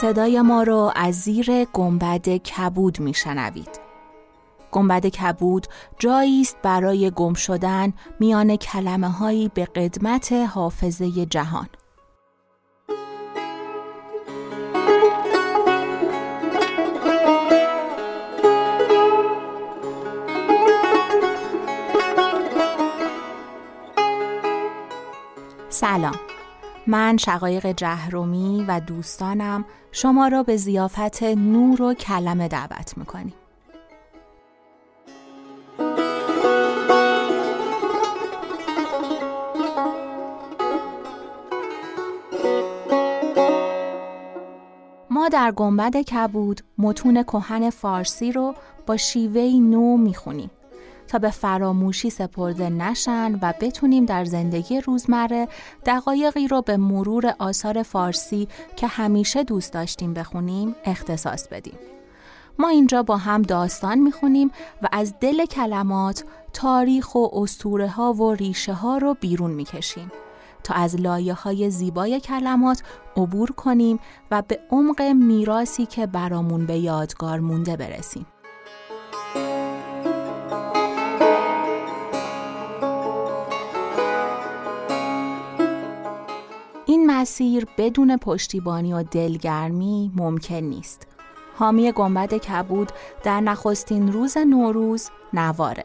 صدای ما رو از زیر گنبد کبود میشنوید. گنبد کبود جایی است برای گم شدن میان کلمه هایی به قدمت حافظه جهان. سلام من شقایق جهرومی و دوستانم شما را به زیافت نور و کلمه دعوت می‌کنیم. ما در گنبد کبود متون کهن فارسی رو با شیوهی نو می‌خونیم. تا به فراموشی سپرده نشن و بتونیم در زندگی روزمره دقایقی رو به مرور آثار فارسی که همیشه دوست داشتیم بخونیم اختصاص بدیم. ما اینجا با هم داستان می‌خونیم و از دل کلمات تاریخ و اسطوره ها و ریشه ها رو بیرون می‌کشیم تا از لایه های زیبای کلمات عبور کنیم و به عمق میراسی که برامون به یادگار مونده برسیم. این مسیر بدون پشتیبانی و دلگرمی ممکن نیست. حامی گنبد کبود در نخستین روز نوروز نواره.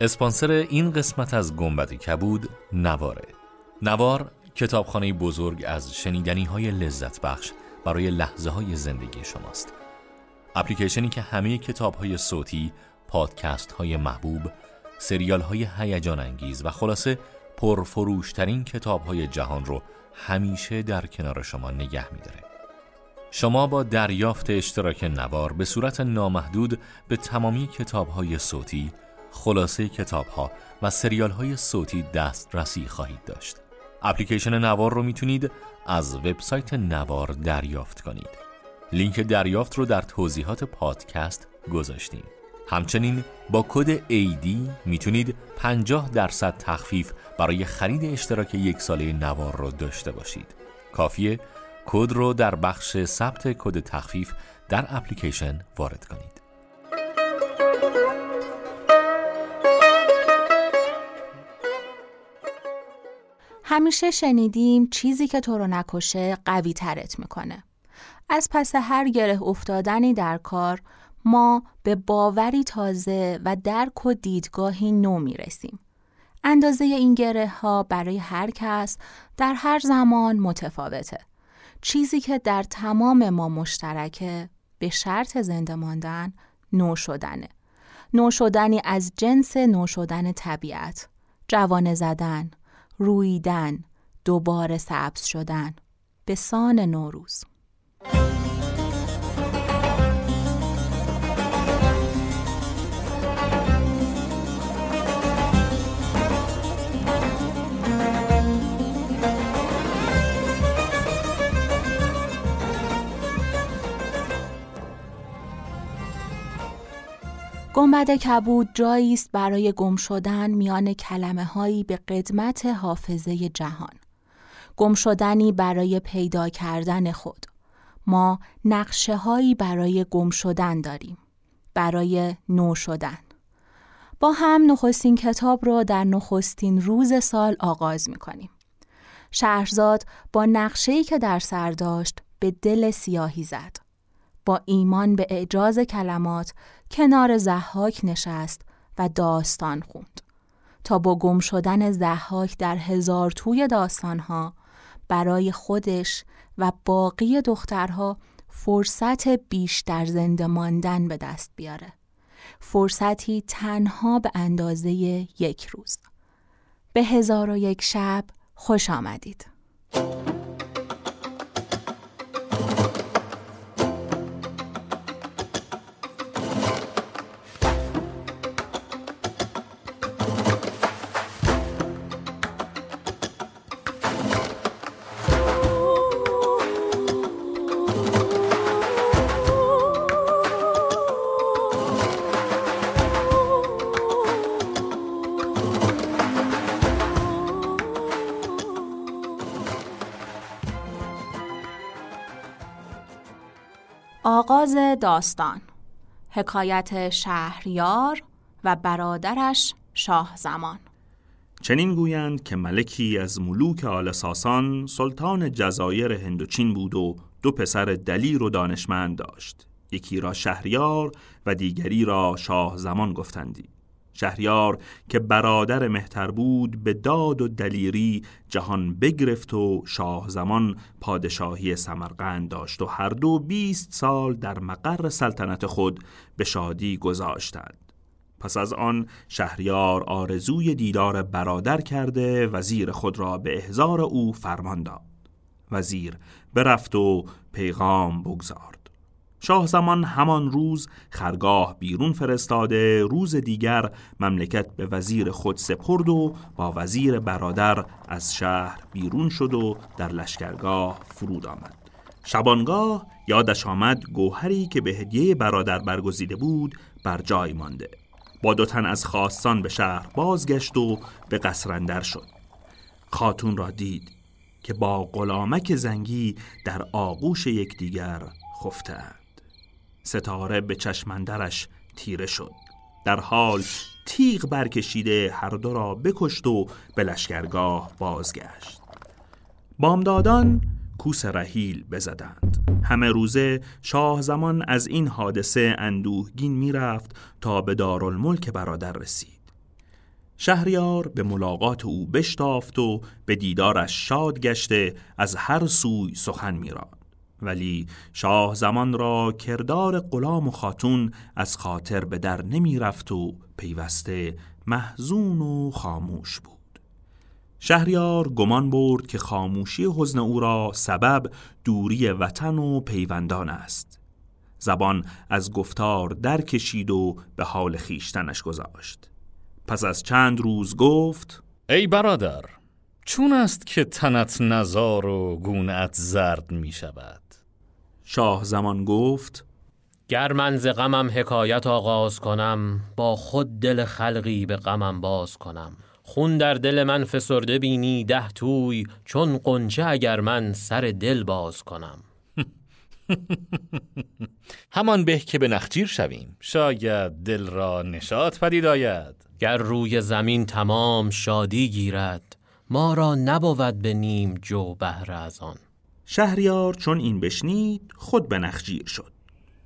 اسپانسر این قسمت از گنبد کبود نواره. نوار کتابخانه بزرگ از شنیدنی های لذت بخش برای لحظه های زندگی شماست. اپلیکیشنی که همه کتاب های صوتی پادکست های محبوب، سریال های هیجان انگیز و خلاصه پرفروشترین کتاب های جهان رو همیشه در کنار شما نگه میداره. شما با دریافت اشتراک نوار به صورت نامحدود به تمامی کتاب های صوتی، خلاصه کتاب ها و سریال های صوتی دسترسی خواهید داشت. اپلیکیشن نوار رو می‌تونید از وبسایت نوار دریافت کنید. لینک دریافت رو در توضیحات پادکست گذاشتیم. همچنین با کد AD می‌تونید 50 درصد تخفیف برای خرید اشتراک یک ساله نوار رو داشته باشید. کافیه کد رو در بخش ثبت کد تخفیف در اپلیکیشن وارد کنید. همیشه شنیدیم چیزی که تو رو نکشه قوی ترت می‌کنه. از پس هر گره افتادنی در کار ما به باوری تازه و درک و دیدگاهی نو می رسیم. اندازه این گره ها برای هر کس در هر زمان متفاوته. چیزی که در تمام ما مشترکه به شرط زنده ماندن نو شدنه. نو شدنی از جنس نو شدن طبیعت. جوان زدن، رویدن، دوباره سبز شدن. به سان نوروز. گنبد کبود جایی است برای گم شدن میان کلمه هایی به قدمت حافظه جهان. گم شدنی برای پیدا کردن خود. ما نقشه هایی برای گم شدن داریم. برای نو شدن. با هم نخستین کتاب را در نخستین روز سال آغاز می کنیم. شهرزاد با نقشه‌ای که در سر داشت به دل سیاهی زد. با ایمان به اعجاز کلمات کنار زحاک نشست و داستان خوند تا با گم شدن زحاک در هزار توی داستانها برای خودش و باقی دخترها فرصت بیشتر زنده ماندن به دست بیاره. فرصتی تنها به اندازه یک روز. به هزار و یک شب خوش آمدید. آغاز داستان. حکایت شهریار و برادرش شاه زمان چنین گویند که ملکی از ملوک آل ساسان سلطان جزایر هندوچین بود و دو پسر دلیر و دانشمند داشت. یکی را شهریار و دیگری را شاه زمان گفتندی. شهریار که برادر مهتر بود به داد و دلیری جهان بگرفت و شاه زمان پادشاهی سمرقند داشت و هر دو بیست سال در مقر سلطنت خود به شادی گذاشتند. پس از آن شهریار آرزوی دیدار برادر کرده وزیر خود را به احزار او فرمان داد. وزیر برفت و پیغام بگذارد شاه زمان همان روز خرگاه بیرون فرستاده روز دیگر مملکت به وزیر خود سپرد و با وزیر برادر از شهر بیرون شد و در لشکرگاه فرود آمد. شبانگاه یادش آمد گوهری که به هدیه برادر برگزیده بود بر جای مانده. با دو تن از خواستان به شهر بازگشت و به قصرندر شد. خاتون را دید که با غلامک زنگی در آغوش یکدیگر خفتند ستاره به چشمندرش تیره شد. در حال تیغ برکشیده هر دو را بکشت و به لشکرگاه بازگشت. بامدادان کوس رحیل بزدند. همه روزه شاه زمان از این حادثه اندوهگین می‌رفت تا به دارالملک برادر رسید. شهریار به ملاقات او بشتافت و به دیدارش شاد گشته از هر سوی سخن میراند ولی شاه زمان را کردار غلام و خاتون از خاطر به در نمی رفت و پیوسته محزون و خاموش بود. شهریار گمان برد که خاموشی حزن او را سبب دوری وطن و پیوندان است. زبان از گفتار در کشید و به حال خیشتنش گذاشت. پس از چند روز گفت ای برادر چون است که تنت نزار و گونت زرد می شود شاه زمان گفت گر من ز غمم حکایت آغاز کنم با خود دل خلقی به غمم باز کنم. خون در دل من فسرده بینی ده توی چون قنچه اگر من سر دل باز کنم. همان به که به نخجیر شویم. شاید دل را نشاط پدید آید. گر روی زمین تمام شادی گیرد ما را نبود به نیم جو بهر از آن. شهریار چون این بشنید خود به نخجیر شد.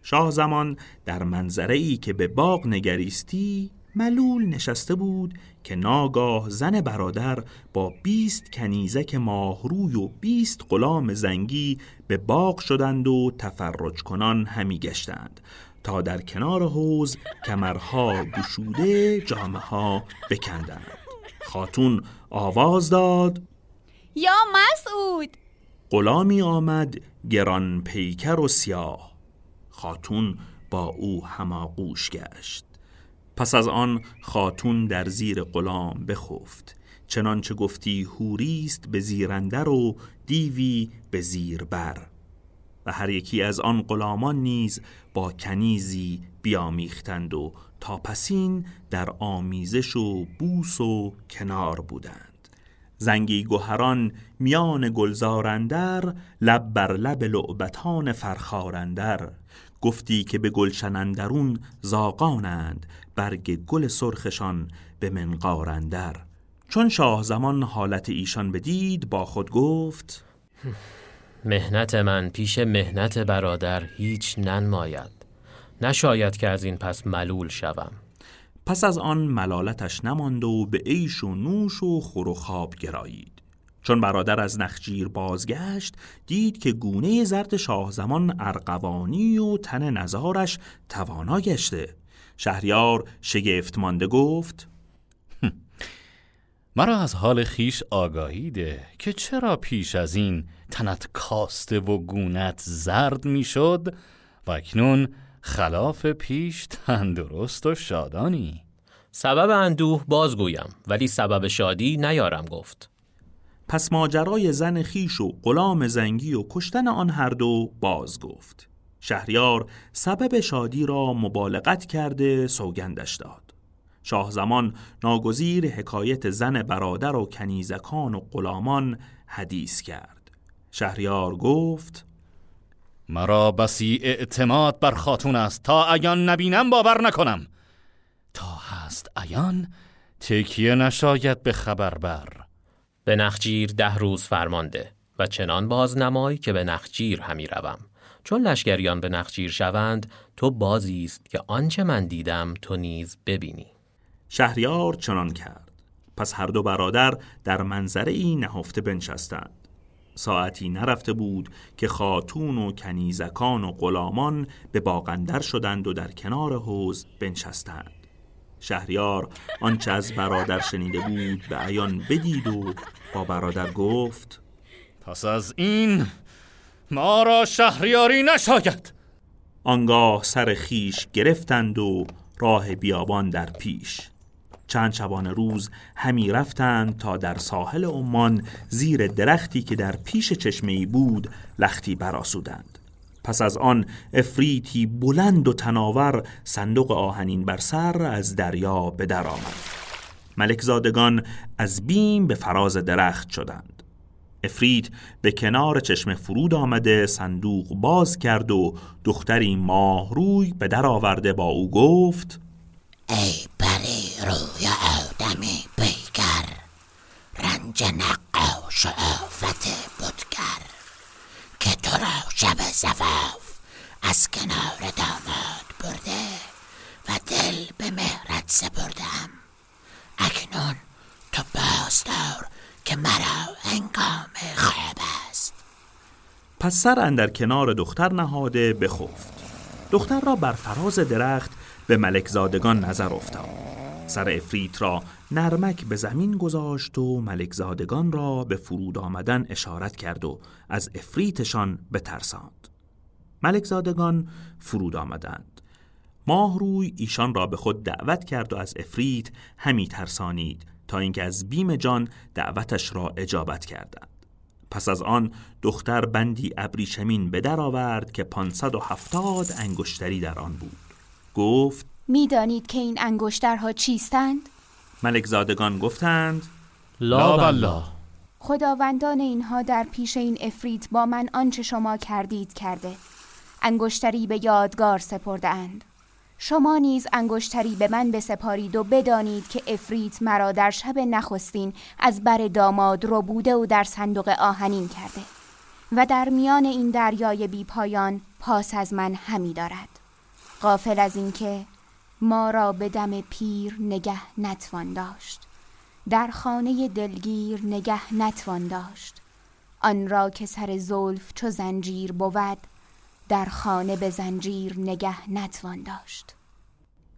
شاه زمان در منظره ای که به باغ نگریستی ملول نشسته بود که ناگاه زن برادر با بیست کنیزک ماهروی و بیست غلام زنگی به باغ شدند و تفرج کنان همی گشتند تا در کنار حوز کمرها گشوده جامه ها بکندند. خاتون آواز داد. یا مسعود! غلامی آمد گران پیکر و سیاه خاتون با او هماغوش گشت. پس از آن خاتون در زیر غلام بخفت چنانچه گفتی هوریست به زیرندر و دیوی به زیر بر. و هر یکی از آن غلامان نیز با کنیزی بیامیختند و تا پسین در آمیزش و بوس و کنار بودند. زنگی گوهران میان گلزارندر لب بر لب لعبتان فرخارندر. گفتی که به گلشنندرون زاقانند برگ گل سرخشان به منقارندر. چون شاه زمان حالت ایشان بدید با خود گفت مهنت من پیش مهنت برادر هیچ ننماید. نشاید که از این پس ملول شوم. پس از آن ملالتش نماند و به عیش و نوش و خور و خواب گرایید. چون برادر از نخجیر بازگشت دید که گونه زرد شاه زمان ارقوانی و تن نزارش توانا گشته. شهریار شگفت مانده گفت مرا از حال خیش آگاهی ده که چرا پیش از این تنت کاسته و گونت زرد می‌شد؟ و اکنون خلاف پیش تندرست و شادانی. سبب اندوه بازگویم ولی سبب شادی نیارم گفت. پس ماجرای زن خیش و غلام زنگی و کشتن آن هر دو باز گفت. شهریار سبب شادی را مبالغت کرده سوگندش داد. شاه زمان ناگزیر حکایت زن برادر و کنیزکان و غلامان حدیث کرد. شهریار گفت مرا بسی اعتماد بر خاتون است. تا ایان نبینم باور نکنم. تا هست ایان تکیه نشاید به خبر بر به نخجیر ده روز فرمانده و چنان باز نمای که به نخجیر همی روم. چون لشکریان به نخجیر شوند تو بازی است که آنچه من دیدم تو نیز ببینی. شهریار چنان کرد. پس هر دو برادر در منظره ای نهفته بنشستند. ساعتی نرفته بود که خاتون و کنیزکان و غلامان به باغندر شدند و در کنار حوز بنشستند. شهریار آنچه از برادر شنیده بود به عیان بدید و با برادر گفت پس از این ما را شهریاری نشاید. آنگاه سر خیش گرفتند و راه بیابان در پیش. چند شبانه روز همی رفتند تا در ساحل عمان زیر درختی که در پیش چشمه ای بود لختی براسودند پس از آن افریتی بلند و تناور صندوق آهنین بر سر از دریا به در آمد. ملک زادگان از بیم به فراز درخت شدند. افریت به کنار چشم فرود آمده صندوق باز کرد و دختری ماهروی به در آورده با او گفت ای پری روی آدمی بیگر. رنج نقاش و آفت بودگر. که تو را شب زفاف از کنار داماد برده و دل به مهرت سپردم. اکنون تو بازدار که مرا انگام خواب است. پس سر اندر کنار دختر نهاده بخفت. دختر را بر فراز درخت به ملک زادگان نظر افتاد. سر افریت را نرمک به زمین گذاشت و ملک زادگان را به فرود آمدن اشارت کرد و از افریتشان بترساند. ملک زادگان فرود آمدند. ماهروی ایشان را به خود دعوت کرد و از افریت همی ترسانید تا اینکه از بیم جان دعوتش را اجابت کردند. پس از آن دختر بندی ابریشمین به در آورد که 570 انگشتری در آن بود. گفت می‌دانید که این انگشترها چیستند؟ ملک زادگان گفتند لا بالله. خداوندان اینها در پیش این افریت با من آنچه شما کردید کرده. انگشتری به یادگار سپرده اند شما نیز انگشتری به من بسپارید و بدانید که افریت مرا در شب نخستین از بر داماد رو بوده و در صندوق آهنین کرده و در میان این دریای بی پایان پاس از من همی دارد. غافل از اینکه ما را به دم پیر نگه نتوان داشت. در خانه دلگیر نگه نتوان داشت. آن را که سر زلف چو زنجیر بود در خانه به زنجیر نگه نتوان داشت.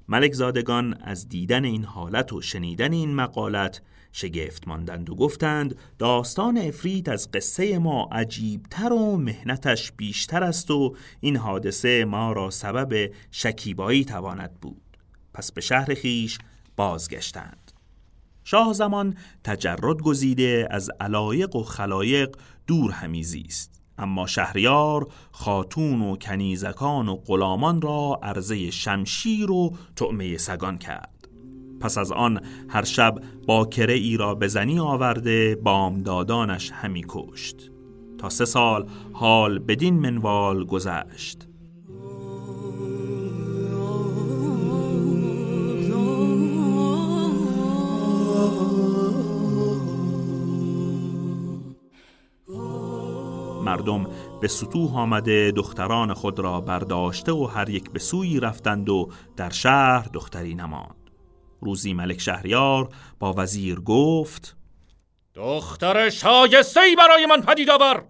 ملک زادگان از دیدن این حالت و شنیدن این مقالت شگفت ماندند و گفتند داستان افریت از قصه ما عجیبتر و مهنتش بیشتر است و این حادثه ما را سبب شکیبایی تواند بود. پس به شهر خیش بازگشتند. شاه زمان تجرد گزیده از علایق و خلایق دور همی زیست اما شهریار خاتون و کنیزکان و غلامان را عرضه شمشیر و طعمه سگان کرد. پس از آن هر شب باکره ای را به زنی آورده بامدادانش همی کشت. تا سه سال حال بدین منوال گذشت. مردم به سطوح آمده دختران خود را برداشته و هر یک به سوی رفتند و در شهر دختری نماند. روزی ملک شهریار با وزیر گفت دختر شایسته ای برای من پدید آور!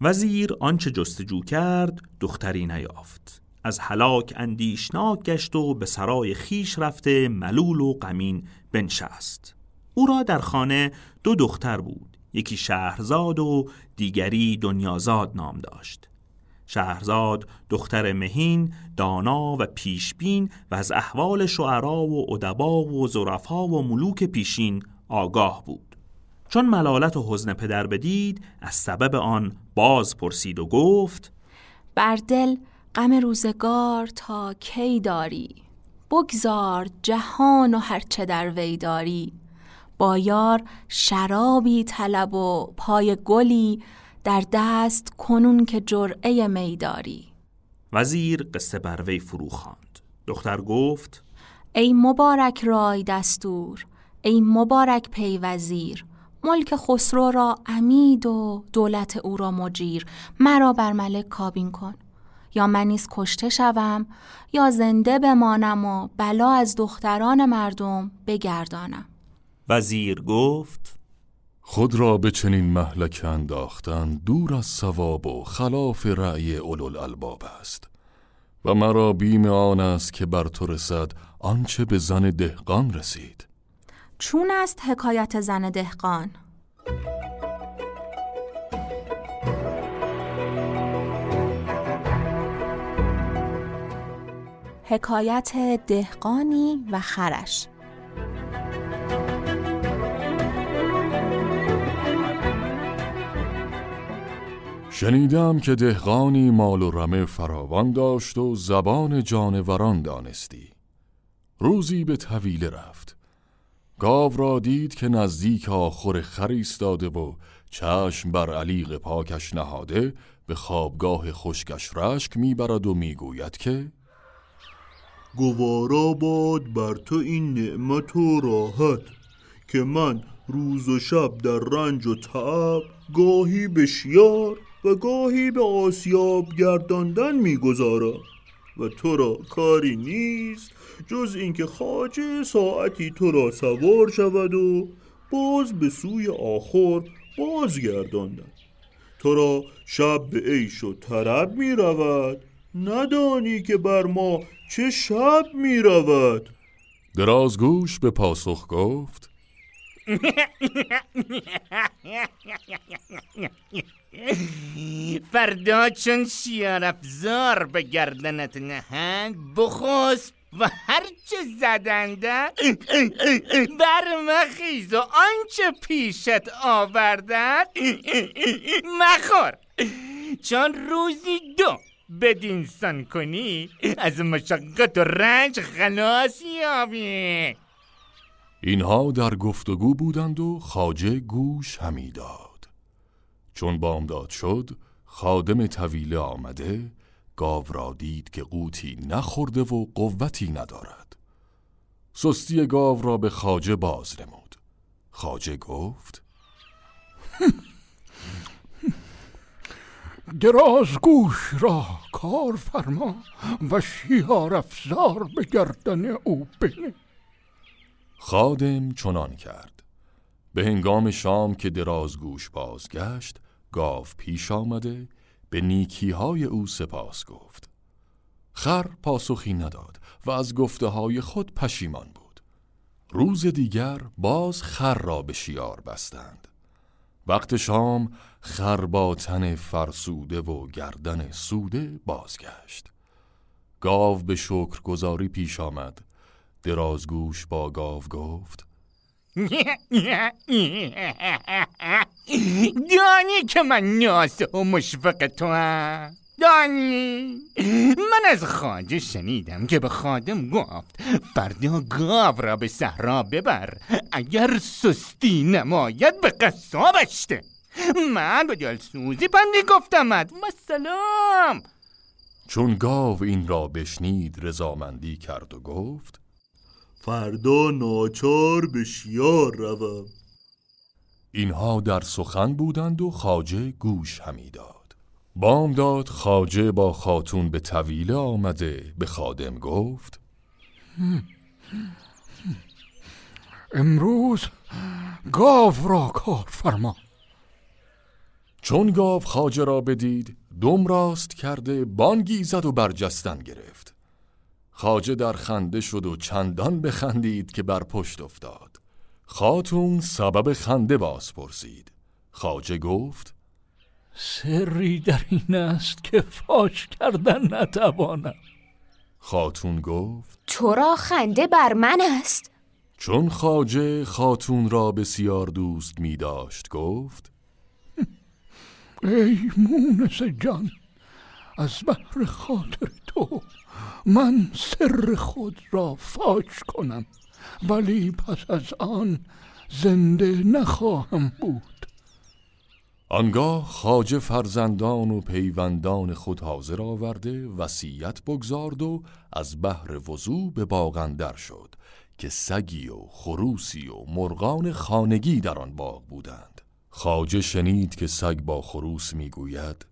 وزیر آنچه جستجو کرد دختری نیافت. از هلاک اندیشناک گشت و به سرای خیش رفته ملول و غمین بنشست. او را در خانه دو دختر بود. یکی شهرزاد و دیگری دنیازاد نام داشت. شهرزاد دختر مهین دانا و پیشبین و از احوال شعرا و ادبا و زرفا و ملوک پیشین آگاه بود. چون ملالت و حزن پدر بدید از سبب آن باز پرسید و گفت بر دل غم روزگار تا کی داری؟ بگذار جهان و هرچه در وی داری. با یار شرابی طلب و پای گلی در دست کنون که جرعه میداری وزیر قصه بر وی فرو خواند. دختر گفت ای مبارک رای دستور ای مبارک پیوزیر ملک خسرو را امید و دولت او را مجیر. مرا بر ملک کابین کن. یا من نیز کشته شوم یا زنده بمانم و بلا از دختران مردم بگردانم. وزیر گفت خود را به چنین محلک انداختن دور از ثواب و خلاف رأی اولو الباب است. و مرا بیم آن است که بر تو رسد آنچه به زن دهقان رسید. چون است حکایت زن دهقان. حکایت دهقانی و خرش شنیدم که دهقانی مال و رمه فراوان داشت و زبان جانوران دانستی. روزی به طویله رفت. گاو را دید که نزدیک آخر خر ایستاده و چشم بر علیق پاکش نهاده به خوابگاه خشکش رشک می‌برد و می‌گوید که گوارا باد بر تو این نعمت و راحت که من روز و شب در رنج و تعب گاهی به شیار و گاهی به آسیاب گرداندن می‌گذارم. و تو را کاری نیست جز اینکه خاجه ساعتی تو را سوار شود و باز به سوی آخر بازگرداندن تو را شب به عیش و طرب می رود ندانی که بر ما چه شب می رود درازگوش به پاسخ گفت. فردا چون شیار افزار به گردنت نهند بخوست و هرچه زدنده برمخیز و آنچه پیشت آوردند مخور. چون روزی دو بدینسان کنی از مشقت و رنج خلاص یابی. اینها در گفتگو بودند و خاجه گوش همی داد. چون بامداد شد خادم طویله آمده گاو را دید که قوتی نخورده و قوتی ندارد. سستی گاو را به خاجه باز نمود. خاجه گفت درازگوش را کار فرما و شیار افزار به گردن او بنه. خادم چنان کرد. به هنگام شام که درازگوش بازگشت گاو پیش آمده به نیکی های او سپاس گفت. خر پاسخی نداد و از گفته های خود پشیمان بود. روز دیگر باز خر را به شیار بستند. وقت شام خر با تن فرسوده و گردن سوده بازگشت. گاو به شکر گذاری پیش آمد. درازگوش با گاو گفت دانی که من ناس و مشفق تو هم دانی من از خاجه شنیدم که به خادم گفت فردا گاو را به صحرا ببر اگر سستی نماید به قصابش ده من به دلسوزی پندی گفتمد سلام چون گاو این را بشنید رضامندی کرد و گفت فردا ناچار به شیار روم. اینها در سخن بودند و خاجه گوش همی داد. بامداد خاجه با خاتون به طویله آمده به خادم گفت امروز گاو را کار فرما. چون گاو خاجه را بدید دم راست کرده بانگی زد و برجستن گرفت. خاجه در خنده شد و چندان بخندید که بر پشت افتاد. خاتون سبب خنده باز پرسید. خاجه گفت سری در این است که فاش کردن نتوانم. خاتون گفت تو را خنده بر من است؟ چون خاجه خاتون را بسیار دوست می داشت گفت ای مونس جان از بحر خاطر تو. من سر خود را فاش کنم ولی پس از آن زنده نخواهم بود. آنگاه خاجه فرزندان و پیوندان خود حاضر آورده وصیت بگذارد و از بحر وضوع به باغندر شد که سگی و خروسی و مرغان خانگی در آن باغ بودند. خاجه شنید که سگ با خروس می‌گوید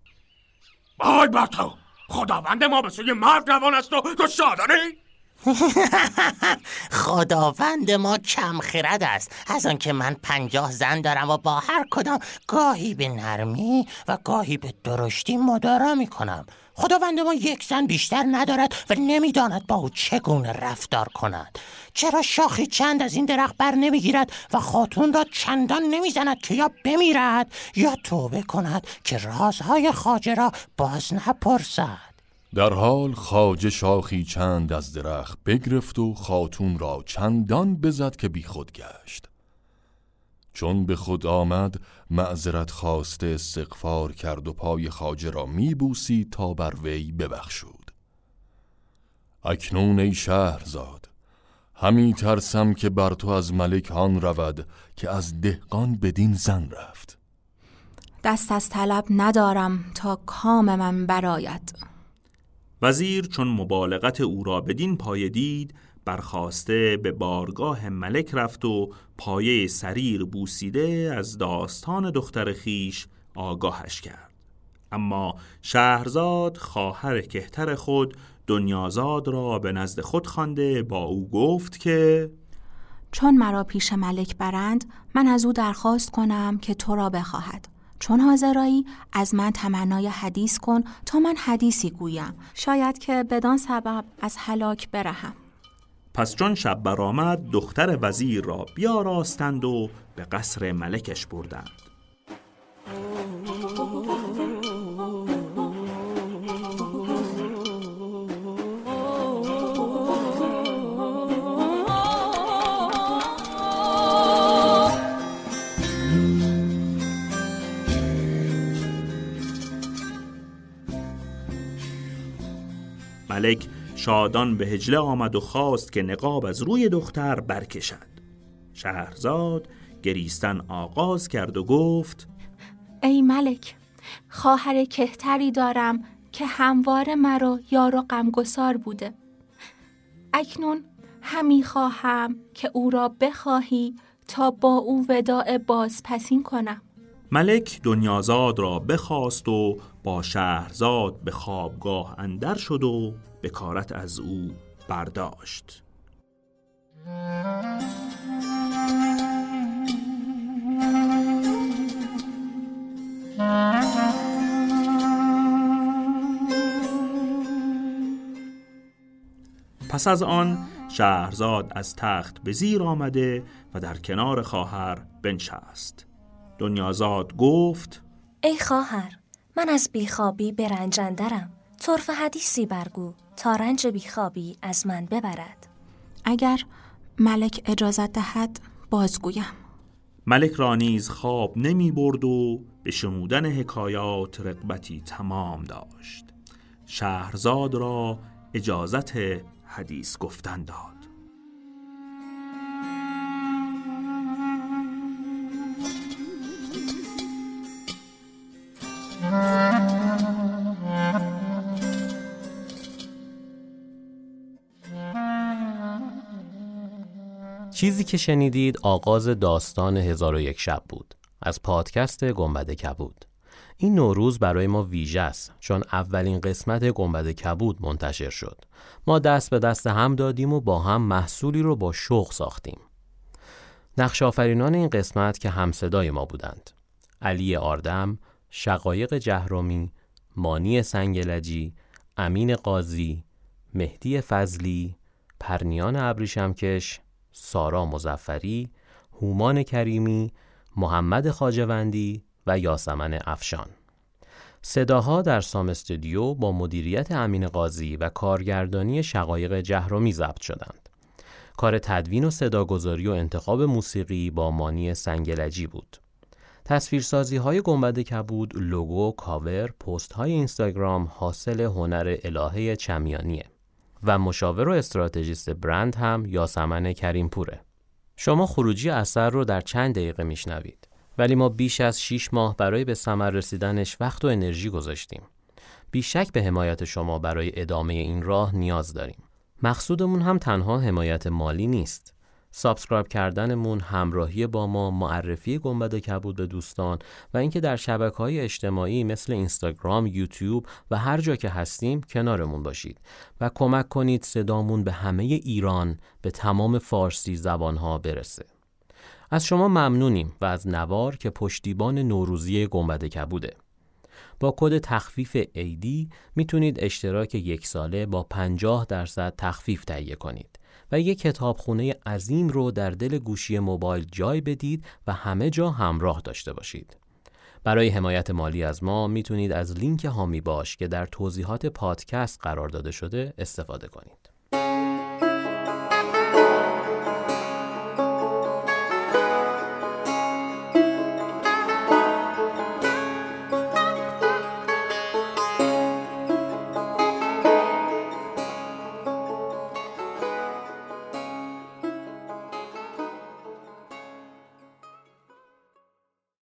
آی با تو خداوند ما به سوی مرگ روان است و تو شادانی خداوند ما کم خرد است. از آنکه من پنجاه زن دارم و با هر کدام گاهی به نرمی و گاهی به درشتی مدارا می کنم خداوند ما یک زن بیشتر ندارد و نمی‌داند با او چگونه رفتار کند. چرا شاخی چند از این درخت بر نمی‌گیرد و خاتون را چندان نمی‌زند که یا بمیرد یا توبه کند که رازهای خاجه را باز نپرسد؟ در حال خاجه شاخی چند از درخت بگرفت و خاتون را چندان بزد که بی خود گشت. چون به خود آمد معذرت خواسته استغفار کرد و پای خاجه را میبوسی تا بر وی ببخشود. اکنون ای شهرزاد همی ترسم که بر تو از ملک آن رود که از دهقان بدین زن رفت. دست از طلب ندارم تا کام من براید وزیر چون مبالغت او را بدین پایه دید برخواسته به بارگاه ملک رفت و پایه سریر بوسیده از داستان دختر خیش آگاهش کرد. اما شهرزاد خواهر کهتر خود دنیازاد را به نزد خود خوانده با او گفت که چون مرا پیش ملک برند من از او درخواست کنم که تو را بخواهد. چون حاضرایی از من تمنای حدیث کن تا من حدیثی گویم. شاید که بدان سبب از هلاک برهم. پس چون شب برآمد دختر وزیر را بیاراستند و به قصر ملکش بردند. ملک شادان به هجله آمد و خواست که نقاب از روی دختر برکشد. شهرزاد گریستن آغاز کرد و گفت ای ملک خواهر کهتری دارم که هموار مرا یار و غمگسار بوده. اکنون همی خواهم که او را بخواهی تا با او وداع بازپسین کنم. ملک دنیازاد را بخواست و با شهرزاد به خوابگاه اندر شد و بکارت از او برداشت. پس از آن شهرزاد از تخت به زیر آمده و در کنار خواهر بنشست. دنیازاد گفت ای خواهر من از بیخوابی به رنجندرم طرف حدیثی برگو تا رنج بیخوابی از من ببرد. اگر ملک اجازت دهد بازگویم. ملک را نیز خواب نمی برد و به شنودن حکایات رقبتی تمام داشت. شهرزاد را اجازت حدیث گفتن داد. چیزی که شنیدید آغاز داستان هزار و یک شب بود. از پادکست گنبد کبود. این نوروز برای ما ویژه است چون اولین قسمت گنبد کبود منتشر شد. ما دست به دست هم دادیم و با هم محصولی رو با شوق ساختیم. نقش آفرینان این قسمت که همصدای ما بودند. علی آردم شقایق جهرومی مانی سنگلجی امین قاضی مهدی فضلی پرنیان ابریشمکش سارا مزفری، هومان کریمی، محمد خاجوندی و یاسمن افشان. صداها در سام استودیو با مدیریت امین قاضی و کارگردانی شقایق جهرومی ضبط شدند. کار تدوین و صداگذاری و انتخاب موسیقی با مانی سنگلجی بود. تصویرسازی های گنبد کبود، لوگو، کاور، پست های اینستاگرام حاصل هنر الهه چمیانیه. و مشاور و استراتژیست برند هم یاسمن کریم پوره. شما خروجی اثر رو در چند دقیقه میشنوید ولی ما بیش از 6 ماه برای به ثمر رسیدنش وقت و انرژی گذاشتیم. بیشک به حمایت شما برای ادامه این راه نیاز داریم. مقصودمون هم تنها حمایت مالی نیست. subscribe کردنمون، همراهی با ما، معرفی گنبد کبود به دوستان و اینکه در شبکه های اجتماعی مثل اینستاگرام، یوتیوب و هر جا که هستیم کنارمون باشید و کمک کنید صدامون به همه ایران به تمام فارسی زبانها برسه. از شما ممنونیم و از نوار که پشتیبان نوروزی گنبد کبوده. با کد تخفیف ایدی می‌تونید اشتراک یک ساله با 50 درصد تخفیف تهیه کنید و یک کتابخونه عظیم رو در دل گوشی موبایل جای بدید و همه جا همراه داشته باشید. برای حمایت مالی از ما می‌تونید از لینک هامی باش که در توضیحات پادکست قرار داده شده استفاده کنید.